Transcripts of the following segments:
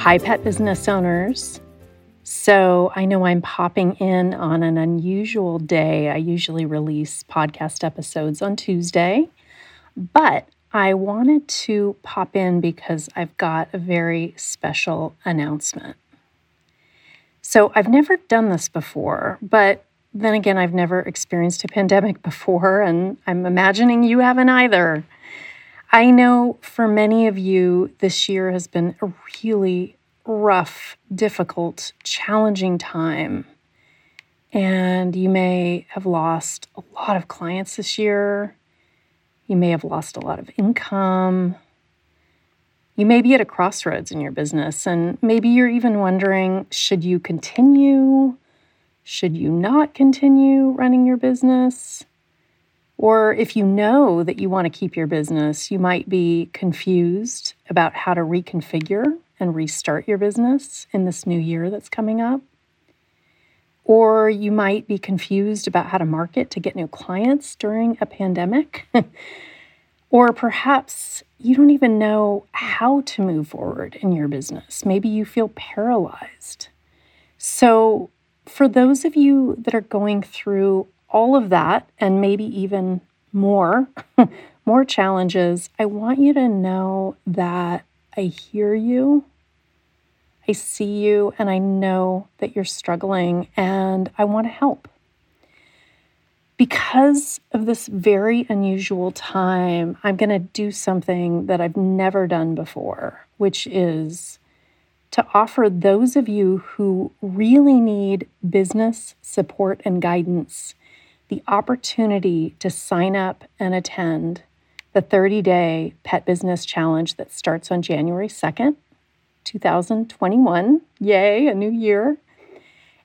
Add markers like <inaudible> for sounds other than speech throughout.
Hi, pet business owners. So, I know I'm popping in on an unusual day. I usually release podcast episodes on Tuesday, but I wanted to pop in because I've got a very special announcement. So, I've never done this before, but then again, I've never experienced a pandemic <laughs> before, and I'm imagining you haven't either. I know for many of you, this year has been a really rough, difficult, challenging time. And you may have lost a lot of clients this year. You may have lost a lot of income. You may be at a crossroads in your business, and maybe you're even wondering should you continue? Should you not continue running your business? Or if you know that you want to keep your business, you might be confused about how to reconfigure and restart your business in this new year that's coming up. Or you might be confused about how to market to get new clients during a pandemic. <laughs> or perhaps you don't even know how to move forward in your business. Maybe you feel paralyzed. So, for those of you that are going through all of that and maybe even more, <laughs> more challenges, I want you to know that I hear you. I see you and I know that you're struggling and I want to help. Because of this very unusual time, I'm going to do something that I've never done before, which is to offer those of you who really need business support and guidance the opportunity to sign up and attend the 30 day pet business challenge that starts on January 2nd, 2021. Yay, a new year.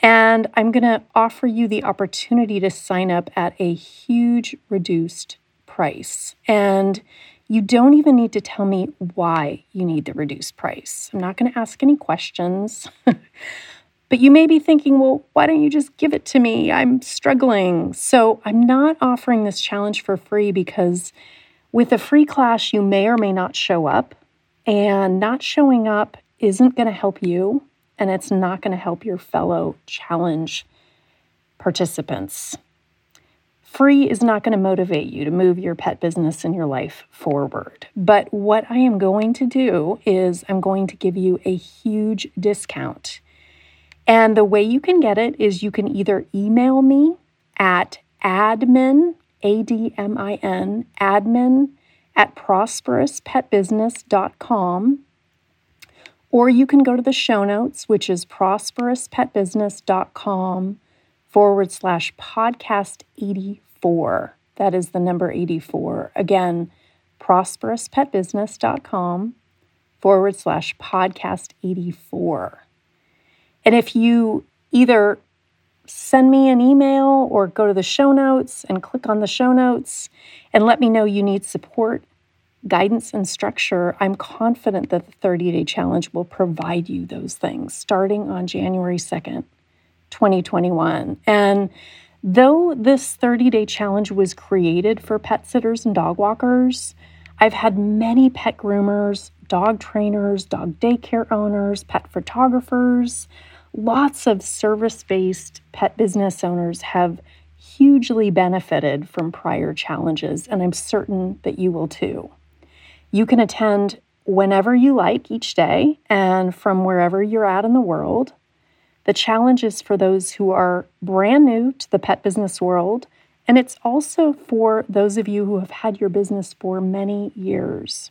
And I'm going to offer you the opportunity to sign up at a huge reduced price. And you don't even need to tell me why you need the reduced price. I'm not going to ask any questions. <laughs> but you may be thinking, well, why don't you just give it to me? I'm struggling. So I'm not offering this challenge for free because with a free class, you may or may not show up. And not showing up isn't going to help you, and it's not going to help your fellow challenge participants. Free is not going to motivate you to move your pet business and your life forward. But what I am going to do is I'm going to give you a huge discount. And the way you can get it is you can either email me at admin, A D M I N, admin at prosperouspetbusiness.com. Or you can go to the show notes, which is prosperouspetbusiness.com forward slash podcast 84. That is the number 84. Again, prosperouspetbusiness.com forward slash podcast 84. And if you either send me an email or go to the show notes and click on the show notes and let me know you need support, guidance, and structure, I'm confident that the 30 day challenge will provide you those things starting on January 2nd, 2021. And though this 30 day challenge was created for pet sitters and dog walkers, I've had many pet groomers, dog trainers, dog daycare owners, pet photographers, lots of service based pet business owners have hugely benefited from prior challenges, and I'm certain that you will too. You can attend whenever you like each day and from wherever you're at in the world. The challenge is for those who are brand new to the pet business world, and it's also for those of you who have had your business for many years.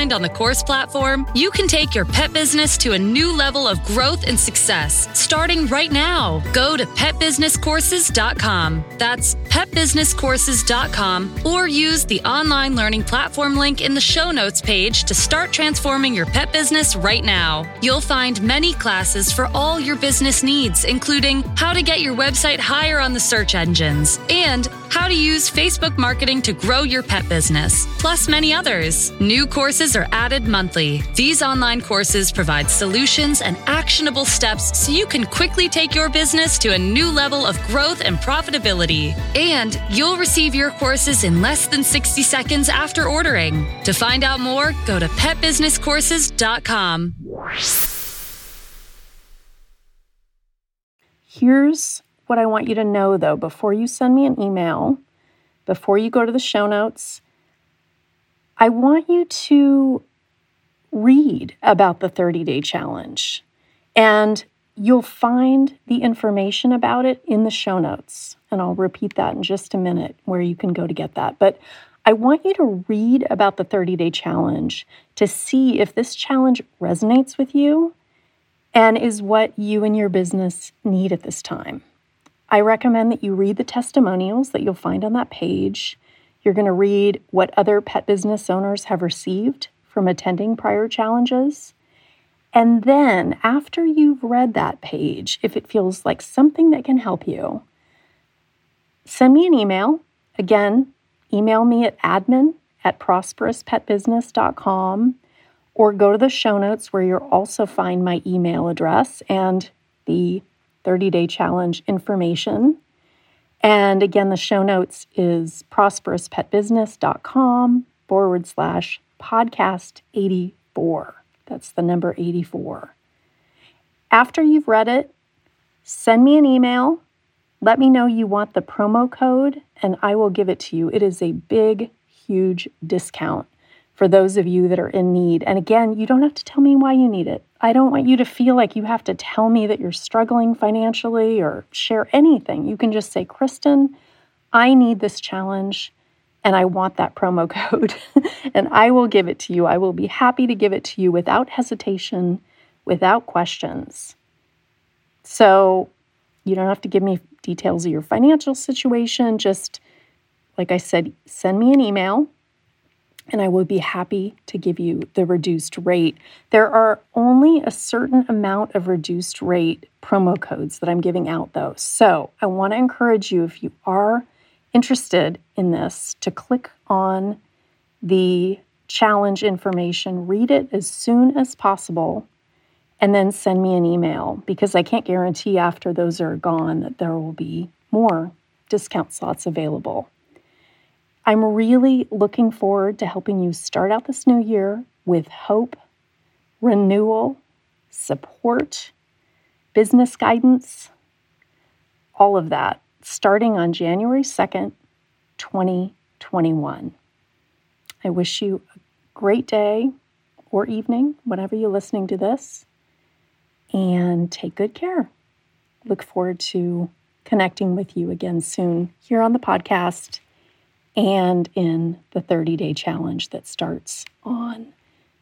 on the course platform, you can take your pet business to a new level of growth and success starting right now. Go to petbusinesscourses.com. That's petbusinesscourses.com or use the online learning platform link in the show notes page to start transforming your pet business right now. You'll find many classes for all your business needs, including how to get your website higher on the search engines and how to use Facebook marketing to grow your pet business, plus many others. New courses are added monthly. These online courses provide solutions and actionable steps so you can quickly take your business to a new level of growth and profitability. And you'll receive your courses in less than 60 seconds after ordering. To find out more, go to petbusinesscourses.com. Here's what I want you to know though before you send me an email, before you go to the show notes, I want you to read about the 30 day challenge. And you'll find the information about it in the show notes. And I'll repeat that in just a minute where you can go to get that. But I want you to read about the 30 day challenge to see if this challenge resonates with you and is what you and your business need at this time. I recommend that you read the testimonials that you'll find on that page. You're going to read what other pet business owners have received from attending prior challenges. And then, after you've read that page, if it feels like something that can help you, send me an email. Again, email me at admin at prosperouspetbusiness.com or go to the show notes where you'll also find my email address and the 30 day challenge information. And again, the show notes is prosperouspetbusiness.com forward slash podcast 84. That's the number 84. After you've read it, send me an email. Let me know you want the promo code, and I will give it to you. It is a big, huge discount for those of you that are in need. And again, you don't have to tell me why you need it. I don't want you to feel like you have to tell me that you're struggling financially or share anything. You can just say, Kristin, I need this challenge and I want that promo <laughs> code. and I will give it to you. I will be happy to give it to you without hesitation, without questions. So you don't have to give me details of your financial situation. Just, like I said, send me an email and I will be happy to give you the reduced rate. There are only a certain amount of reduced rate promo codes that I'm giving out, though. So I want to encourage you, if you are interested in this, to click on the challenge information, read it as soon as possible, and then send me an email because I can't guarantee after those are gone that there will be more discount slots available. I'm really looking forward to helping you start out this new year with hope, renewal, support, business guidance, all of that, starting on January 2nd, 2021. I wish you a great day or evening, whenever you're listening to this, and take good care. Look forward to connecting with you again soon here on the podcast and in the 30 day challenge that starts on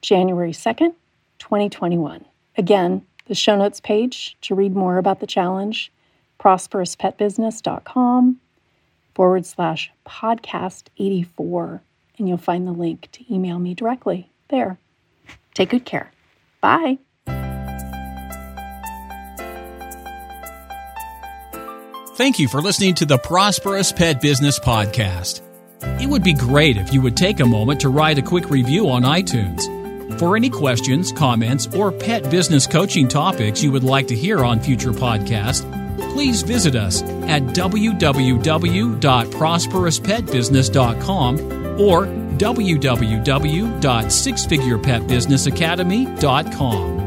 January 2nd, 2021. Again, the show notes page to read more about the challenge prosperouspetbusiness.com forward slash podcast 84, and you'll find the link to email me directly there. Take good care. Bye. Thank you for listening to the Prosperous Pet Business Podcast. It would be great if you would take a moment to write a quick review on iTunes. For any questions, comments, or pet business coaching topics you would like to hear on future podcasts, please visit us at www.prosperouspetbusiness.com or www.sixfigurepetbusinessacademy.com.